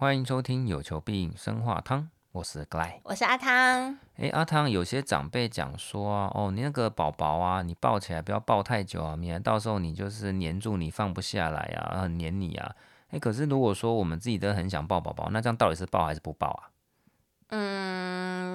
欢迎收听有求必应生化汤，我是 Gly，我是阿汤。哎，阿汤，有些长辈讲说啊，哦，你那个宝宝啊，你抱起来不要抱太久啊，免得到时候你就是黏住你放不下来啊，很黏你啊。哎，可是如果说我们自己都很想抱宝宝，那这样到底是抱还是不抱啊？嗯，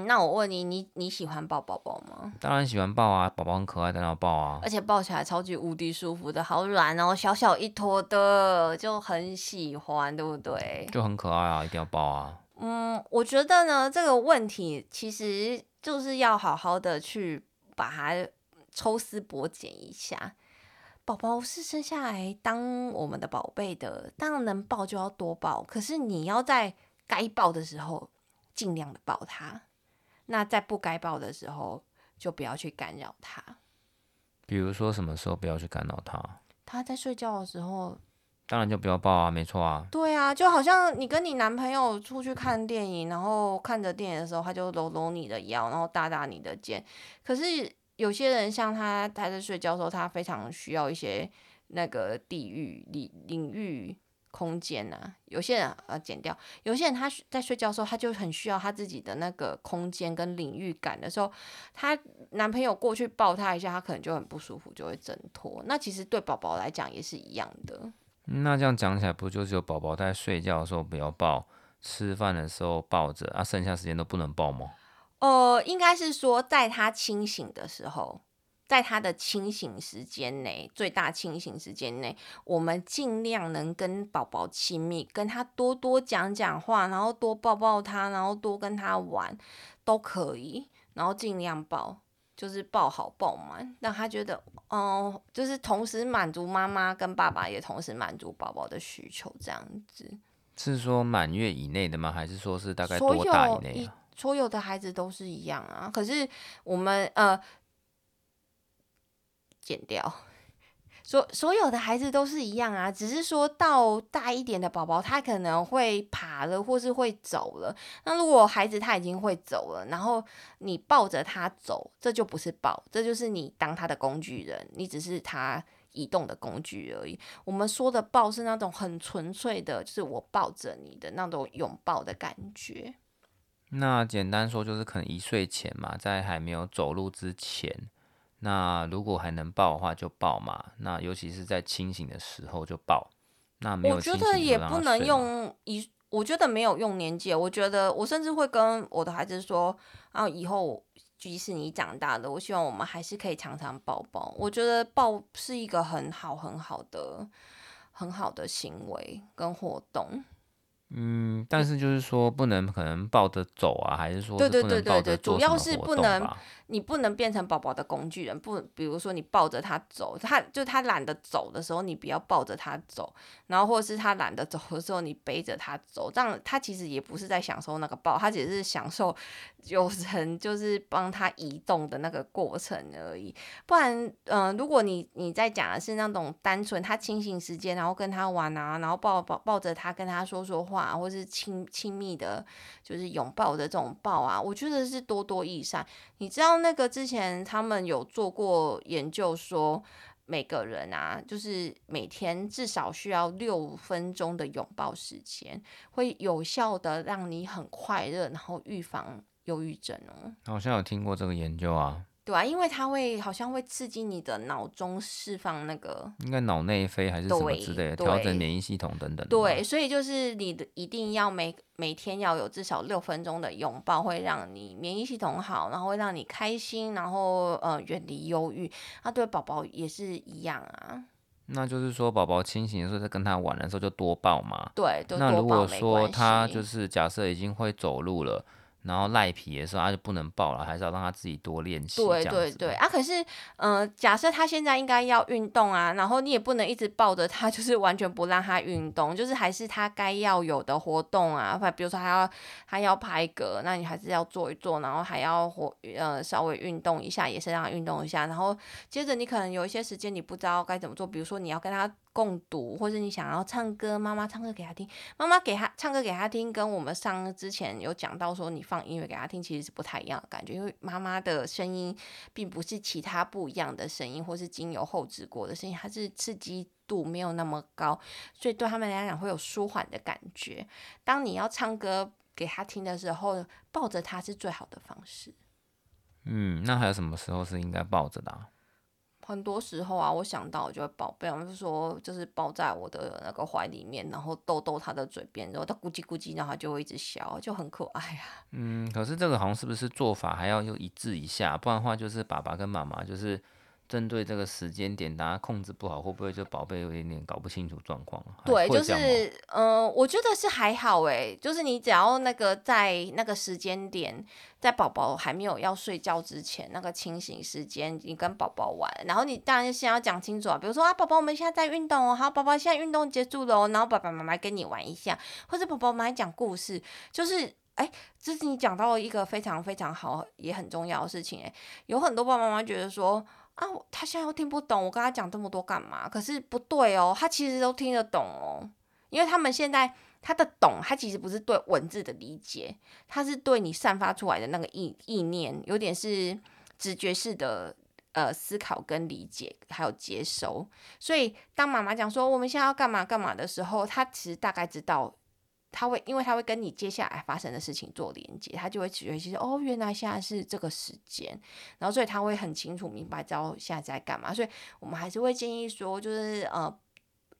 那我问你，你你喜欢抱宝宝吗？当然喜欢抱啊，宝宝很可爱，当然要抱啊。而且抱起来超级无敌舒服的，好软哦，小小一坨的，就很喜欢，对不对？就很可爱啊，一定要抱啊。嗯，我觉得呢，这个问题其实就是要好好的去把它抽丝剥茧一下。宝宝是生下来当我们的宝贝的，当然能抱就要多抱，可是你要在该抱的时候。尽量的抱他，那在不该抱的时候就不要去干扰他。比如说什么时候不要去干扰他？他在睡觉的时候，当然就不要抱啊，没错啊。对啊，就好像你跟你男朋友出去看电影，然后看着电影的时候，他就搂搂你的腰，然后搭搭你的肩。可是有些人像他，他在睡觉的时候，他非常需要一些那个地域领领域。空间呐、啊，有些人呃剪掉，有些人他在睡觉的时候，他就很需要他自己的那个空间跟领域感的时候，他男朋友过去抱他一下，他可能就很不舒服，就会挣脱。那其实对宝宝来讲也是一样的。那这样讲起来，不就是有宝宝在睡觉的时候不要抱，吃饭的时候抱着，啊，剩下时间都不能抱吗？呃，应该是说在他清醒的时候。在他的清醒时间内，最大清醒时间内，我们尽量能跟宝宝亲密，跟他多多讲讲话，然后多抱抱他，然后多跟他玩，都可以。然后尽量抱，就是抱好抱满，让他觉得，哦，就是同时满足妈妈跟爸爸，也同时满足宝宝的需求，这样子。是说满月以内的吗？还是说是大概多大以内啊？所有的孩子都是一样啊。可是我们呃。剪掉，所所有的孩子都是一样啊，只是说到大一点的宝宝，他可能会爬了，或是会走了。那如果孩子他已经会走了，然后你抱着他走，这就不是抱，这就是你当他的工具人，你只是他移动的工具而已。我们说的抱是那种很纯粹的，就是我抱着你的那种拥抱的感觉。那简单说就是可能一岁前嘛，在还没有走路之前。那如果还能抱的话就抱嘛，那尤其是在清醒的时候就抱。那。我觉得也不能用一，我觉得没有用年纪。我觉得我甚至会跟我的孩子说，啊，以后即使你长大了，我希望我们还是可以常常抱抱。我觉得抱是一个很好很好的很好的行为跟活动。嗯，但是就是说不能可能抱着走啊，还是说？对对对对对，主要是不能，你不能变成宝宝的工具人。不，比如说你抱着他走，他就他懒得走的时候，你不要抱着他走。然后或者是他懒得走的时候，你背着他走，这样他其实也不是在享受那个抱，他只是享受有人就是帮他移动的那个过程而已。不然，嗯、呃，如果你你在讲的是那种单纯他清醒时间，然后跟他玩啊，然后抱抱抱着他跟他说说话。啊，或是亲亲密的，就是拥抱的这种抱啊，我觉得是多多益善。你知道那个之前他们有做过研究，说每个人啊，就是每天至少需要六分钟的拥抱时间，会有效的让你很快乐，然后预防忧郁症哦。好像有听过这个研究啊。对啊，因为它会好像会刺激你的脑中释放那个，应该脑内啡还是什么之类的，调整免疫系统等等。对，所以就是你的一定要每每天要有至少六分钟的拥抱，会让你免疫系统好，然后会让你开心，然后呃远离忧郁。那对宝宝也是一样啊。那就是说，宝宝清醒的时候，在跟他玩的时候就多抱嘛。对，那如果说他就是假设已经会走路了。然后赖皮的时候，他就不能抱了，还是要让他自己多练习。对对对啊！可是，嗯、呃，假设他现在应该要运动啊，然后你也不能一直抱着他，就是完全不让他运动，就是还是他该要有的活动啊。比如说，他要他要拍嗝，那你还是要做一做，然后还要活呃稍微运动一下，也是让他运动一下。然后接着你可能有一些时间你不知道该怎么做，比如说你要跟他。共读，或者你想要唱歌，妈妈唱歌给他听，妈妈给他唱歌给他听，跟我们上之前有讲到说，你放音乐给他听，其实是不太一样的感觉，因为妈妈的声音并不是其他不一样的声音，或是经由后置过的声音，它是刺激度没有那么高，所以对他们来讲会有舒缓的感觉。当你要唱歌给他听的时候，抱着他是最好的方式。嗯，那还有什么时候是应该抱着的？很多时候啊，我想到我就会宝贝，我就说就是抱在我的那个怀里面，然后逗逗他的嘴边，然后他咕叽咕叽，然后他就会一直笑，就很可爱啊。嗯，可是这个好像是不是做法还要又一致一下，不然的话就是爸爸跟妈妈就是。针对这个时间点，大家控制不好，会不会就宝贝有一点点搞不清楚状况？对，就是，嗯、呃，我觉得是还好哎，就是你只要那个在那个时间点，在宝宝还没有要睡觉之前，那个清醒时间，你跟宝宝玩，然后你当然先要讲清楚啊，比如说啊，宝宝我们现在在运动哦，好，宝宝现在运动结束了哦，然后爸爸妈妈跟你玩一下，或者宝宝妈妈讲故事，就是。哎，这是你讲到一个非常非常好也很重要的事情哎，有很多爸爸妈妈觉得说啊，他现在又听不懂，我跟他讲这么多干嘛？可是不对哦，他其实都听得懂哦，因为他们现在他的懂，他其实不是对文字的理解，他是对你散发出来的那个意意念，有点是直觉式的呃思考跟理解还有接收，所以当妈妈讲说我们现在要干嘛干嘛的时候，他其实大概知道。他会，因为他会跟你接下来发生的事情做连接，他就会觉得其实哦，原来现在是这个时间，然后所以他会很清楚明白知道现在在干嘛，所以我们还是会建议说，就是呃。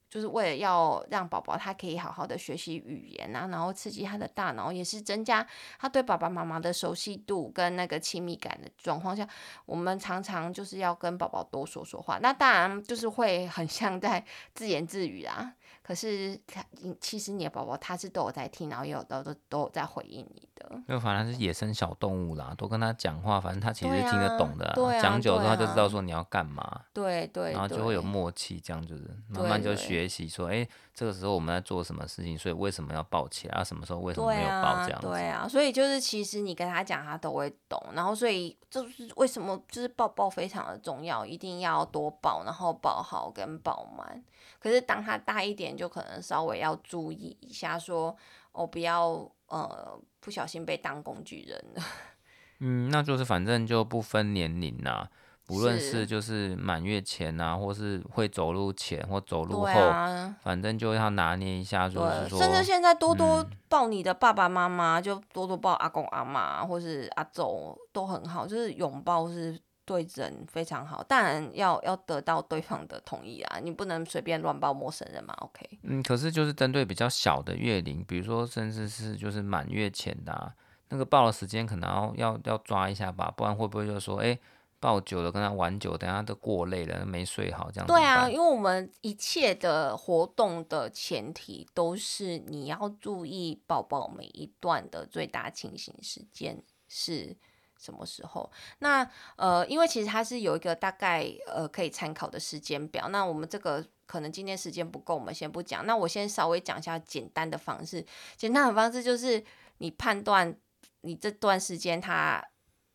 就是为了要让宝宝他可以好好的学习语言啊，然后刺激他的大脑，也是增加他对爸爸妈妈的熟悉度跟那个亲密感的状况下，我们常常就是要跟宝宝多说说话。那当然就是会很像在自言自语啊，可是他其实你的宝宝他是都有在听，然后也有都都都有在回应你。的。就反正是野生小动物啦，多跟他讲话，反正他其实听得懂的。对啊，讲久之后他就知道说你要干嘛。对对，然后就会有默契，这样就是慢慢就学。学习说，哎，这个时候我们在做什么事情？所以为什么要抱起来？啊，什么时候为什么没有抱？这样子。对啊，所以就是其实你跟他讲，他都会懂。然后所以就是为什么就是抱抱非常的重要，一定要多抱，然后抱好跟抱满。可是当他大一点，就可能稍微要注意一下，说哦，不要呃不小心被当工具人了。嗯，那就是反正就不分年龄呐。不论是就是满月前啊，或是会走路前或走路后，啊、反正就要拿捏一下，就是说，甚至现在多多抱你的爸爸妈妈，嗯、就多多抱阿公阿妈或是阿祖都很好，就是拥抱是对人非常好，当然要要得到对方的同意啊，你不能随便乱抱陌生人嘛，OK？嗯，可是就是针对比较小的月龄，比如说甚至是就是满月前的、啊、那个抱的时间，可能要要要抓一下吧，不然会不会就说，哎、欸？抱久了，跟他玩久，等下都过累了，没睡好，这样子。对啊，因为我们一切的活动的前提都是你要注意宝宝每一段的最大清醒时间是什么时候。那呃，因为其实它是有一个大概呃可以参考的时间表。那我们这个可能今天时间不够，我们先不讲。那我先稍微讲一下简单的方式。简单的方式就是你判断你这段时间它。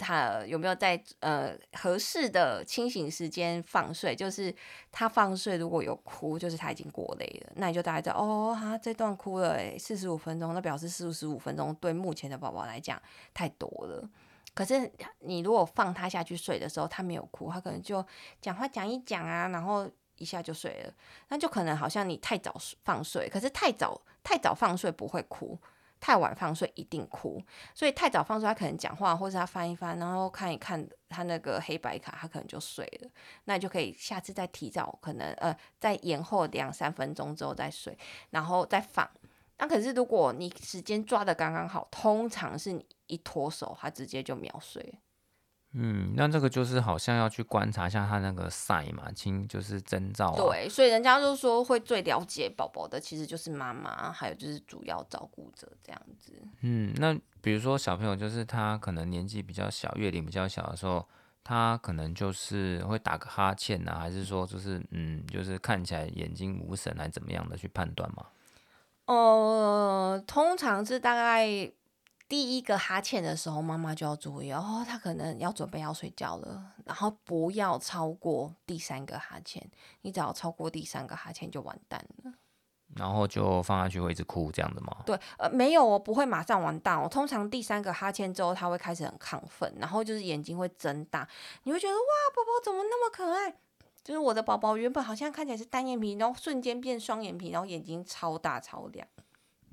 他有没有在呃合适的清醒时间放睡？就是他放睡如果有哭，就是他已经过累了，那你就大概知道哦，他这段哭了，四十五分钟，那表示四十五分钟对目前的宝宝来讲太多了。可是你如果放他下去睡的时候，他没有哭，他可能就讲话讲一讲啊，然后一下就睡了，那就可能好像你太早放睡，可是太早太早放睡不会哭。太晚放睡一定哭，所以太早放睡，他可能讲话，或者他翻一翻，然后看一看他那个黑白卡，他可能就睡了。那你就可以下次再提早，可能呃再延后两三分钟之后再睡，然后再放。那可是如果你时间抓的刚刚好，通常是你一脱手，他直接就秒睡。嗯，那这个就是好像要去观察一下他那个 sign 嘛，亲就是征兆啊。对，所以人家就说会最了解宝宝的，其实就是妈妈，还有就是主要照顾者这样子。嗯，那比如说小朋友，就是他可能年纪比较小，月龄比较小的时候，他可能就是会打个哈欠啊，还是说就是嗯，就是看起来眼睛无神，还是怎么样的去判断吗？呃，通常是大概。第一个哈欠的时候，妈妈就要注意哦，他可能要准备要睡觉了，然后不要超过第三个哈欠，你只要超过第三个哈欠就完蛋了。然后就放下去会一直哭这样的吗？对，呃，没有我，不会马上完蛋哦。通常第三个哈欠之后，他会开始很亢奋，然后就是眼睛会睁大，你会觉得哇，宝宝怎么那么可爱？就是我的宝宝原本好像看起来是单眼皮，然后瞬间变双眼皮，然后眼睛超大超亮。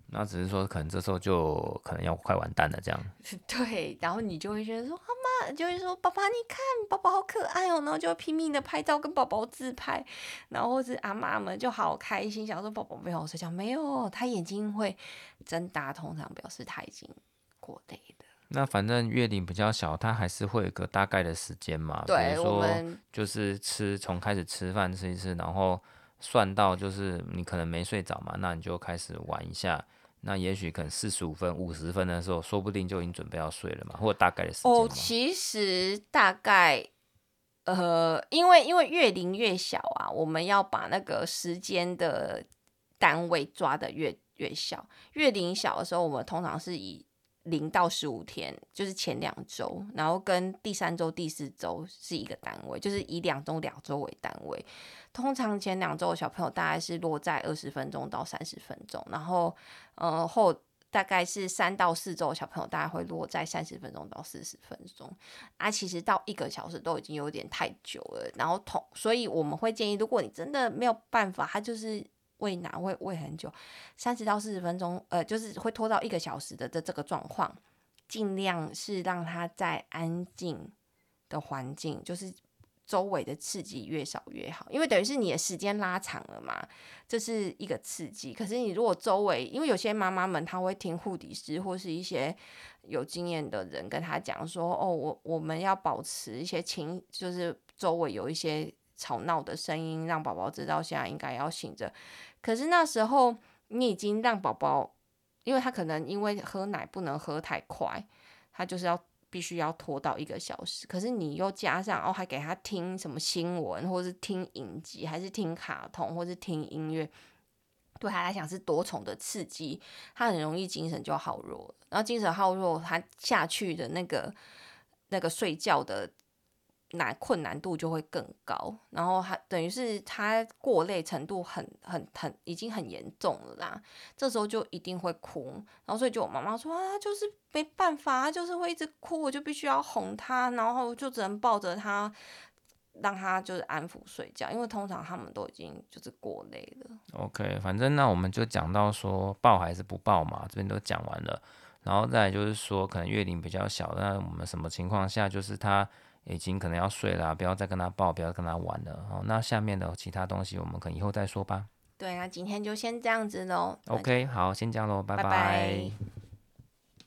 那只是说，可能这时候就可能要快完蛋了，这样。对，然后你就会觉得说，妈妈就会说，爸爸你看，宝宝好可爱哦，然后就会拼命的拍照跟宝宝自拍，然后或是阿妈们就好开心，想说宝宝没有睡觉，没有，他眼睛会睁大，通常表示他已经过累了。那反正月龄比较小，他还是会有个大概的时间嘛，对，比如说就是吃从开始吃饭吃一吃，然后算到就是你可能没睡着嘛，那你就开始玩一下。那也许可能四十五分、五十分的时候，说不定就已经准备要睡了嘛，或者大概的时间。哦，其实大概，呃，因为因为月龄越小啊，我们要把那个时间的单位抓得越越小。月龄小的时候，我们通常是以零到十五天，就是前两周，然后跟第三周、第四周是一个单位，就是以两周、两周为单位。通常前两周的小朋友大概是落在二十分钟到三十分钟，然后呃后大概是三到四周的小朋友大概会落在三十分钟到四十分钟。啊，其实到一个小时都已经有点太久了。然后同所以我们会建议，如果你真的没有办法，他就是。喂奶会喂很久，三十到四十分钟，呃，就是会拖到一个小时的这这个状况，尽量是让他在安静的环境，就是周围的刺激越少越好，因为等于是你的时间拉长了嘛，这是一个刺激。可是你如果周围，因为有些妈妈们她会听护理师或是一些有经验的人跟她讲说，哦，我我们要保持一些情，就是周围有一些。吵闹的声音让宝宝知道现在应该要醒着，可是那时候你已经让宝宝，因为他可能因为喝奶不能喝太快，他就是要必须要拖到一个小时。可是你又加上哦，还给他听什么新闻，或是听影集，还是听卡通，或是听音乐，对他来讲是多重的刺激，他很容易精神就好弱。然后精神好弱，他下去的那个那个睡觉的。难困难度就会更高，然后还等于是他过累程度很很很已经很严重了啦。这时候就一定会哭，然后所以就我妈妈说啊，就是没办法，就是会一直哭，我就必须要哄他，然后就只能抱着他，让他就是安抚睡觉，因为通常他们都已经就是过累了。OK，反正那我们就讲到说抱还是不抱嘛，这边都讲完了，然后再就是说可能月龄比较小，那我们什么情况下就是他。已经可能要睡了，不要再跟他抱，不要跟他玩了。哦，那下面的其他东西我们可能以后再说吧。对那，今天就先这样子喽。OK，好，先这样喽，拜拜。拜拜。